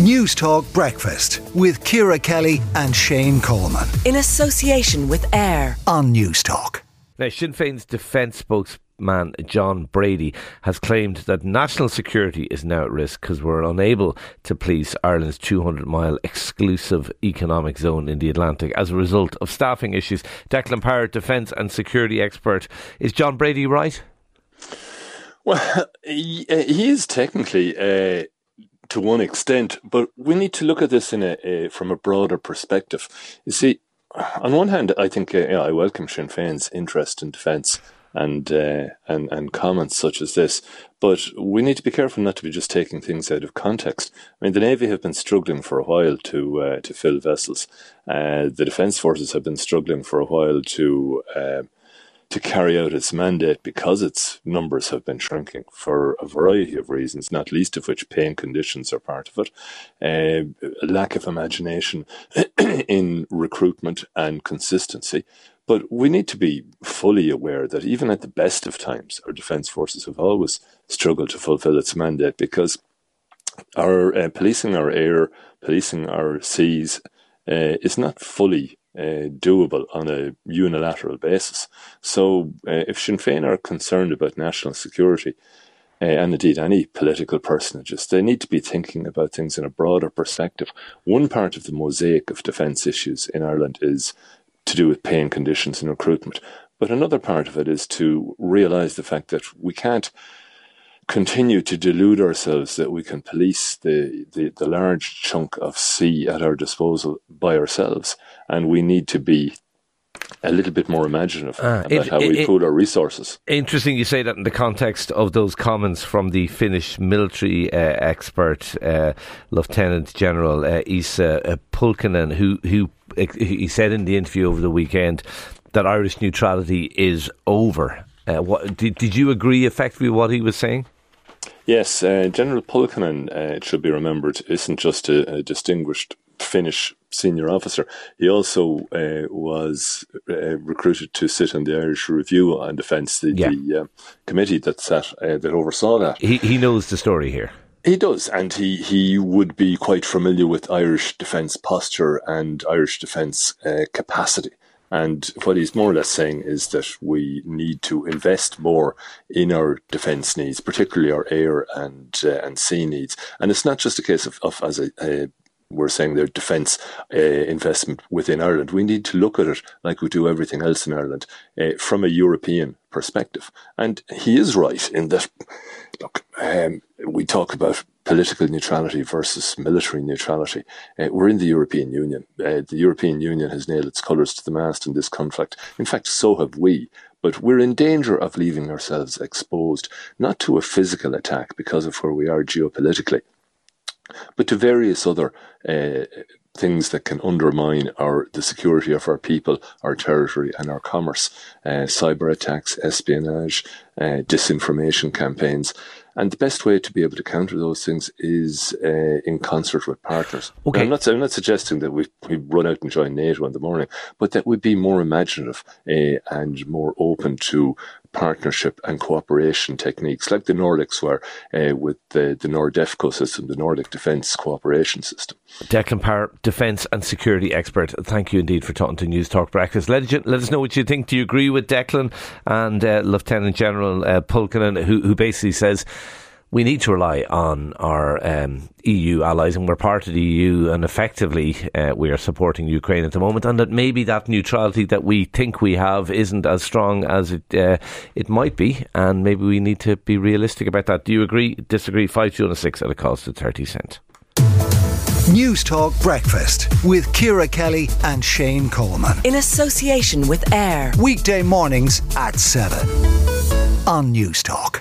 News Talk Breakfast with Ciara Kelly and Shane Coleman. In association with AIR on News Talk. Now, Sinn Féin's defence spokesman John Brady has claimed that national security is now at risk because we're unable to police Ireland's 200 mile exclusive economic zone in the Atlantic as a result of staffing issues. Declan Power, defence and security expert. Is John Brady right? Well, he, uh, he is technically. Uh, to one extent, but we need to look at this in a, a from a broader perspective. You see, on one hand, I think uh, I welcome Sinn Féin's interest in defence and uh, and and comments such as this, but we need to be careful not to be just taking things out of context. I mean, the navy have been struggling for a while to uh, to fill vessels. Uh, the defence forces have been struggling for a while to uh, to carry out its mandate because its numbers have been shrinking for a variety of reasons, not least of which paying conditions are part of it, uh, a lack of imagination in recruitment and consistency. But we need to be fully aware that even at the best of times, our defence forces have always struggled to fulfil its mandate because our uh, policing our air, policing our seas, uh, is not fully uh, doable on a unilateral basis. So, uh, if Sinn Féin are concerned about national security, uh, and indeed any political personages, they need to be thinking about things in a broader perspective. One part of the mosaic of defence issues in Ireland is to do with paying conditions and recruitment. But another part of it is to realise the fact that we can't continue to delude ourselves that we can police the, the, the large chunk of sea at our disposal by ourselves. And we need to be a little bit more imaginative uh, about it, how we it, pool our resources. Interesting you say that in the context of those comments from the Finnish military uh, expert, uh, Lieutenant General uh, Esa uh, Pulkkinen, who, who he said in the interview over the weekend that Irish neutrality is over. Uh, what, did, did you agree effectively with what he was saying? Yes, uh, General Pulkkinen, uh, it should be remembered, isn't just a, a distinguished Finnish senior officer. He also uh, was uh, recruited to sit on the Irish Review on Defence, the, yeah. the uh, committee that sat uh, that oversaw that. He he knows the story here. He does, and he, he would be quite familiar with Irish defence posture and Irish defence uh, capacity. And what he's more or less saying is that we need to invest more in our defence needs, particularly our air and uh, and sea needs. And it's not just a case of, of as a, a we're saying their defence uh, investment within Ireland. We need to look at it like we do everything else in Ireland uh, from a European perspective. And he is right in that, look, um, we talk about political neutrality versus military neutrality. Uh, we're in the European Union. Uh, the European Union has nailed its colours to the mast in this conflict. In fact, so have we. But we're in danger of leaving ourselves exposed, not to a physical attack because of where we are geopolitically, but to various other uh, things that can undermine our the security of our people, our territory, and our commerce. Uh, cyber attacks, espionage, uh, disinformation campaigns. And the best way to be able to counter those things is uh, in concert with partners. Okay. I'm not, I'm not suggesting that we, we run out and join NATO in the morning, but that we be more imaginative uh, and more open to partnership and cooperation techniques, like the Nordics were uh, with the, the Nordefco system, the Nordic Defence Cooperation System. Declan Power, Defence and Security Expert. Thank you indeed for talking to News Talk Breakfast. Let, let us know what you think. Do you agree with Declan and uh, Lieutenant General uh, Pulkkinen, who, who basically says we need to rely on our um, EU allies, and we're part of the EU, and effectively uh, we are supporting Ukraine at the moment, and that maybe that neutrality that we think we have isn't as strong as it uh, it might be, and maybe we need to be realistic about that. Do you agree? Disagree? Five two and a six at a cost of thirty cent. News Talk Breakfast with Ciara Kelly and Shane Coleman in association with AIR weekday mornings at seven on News Talk.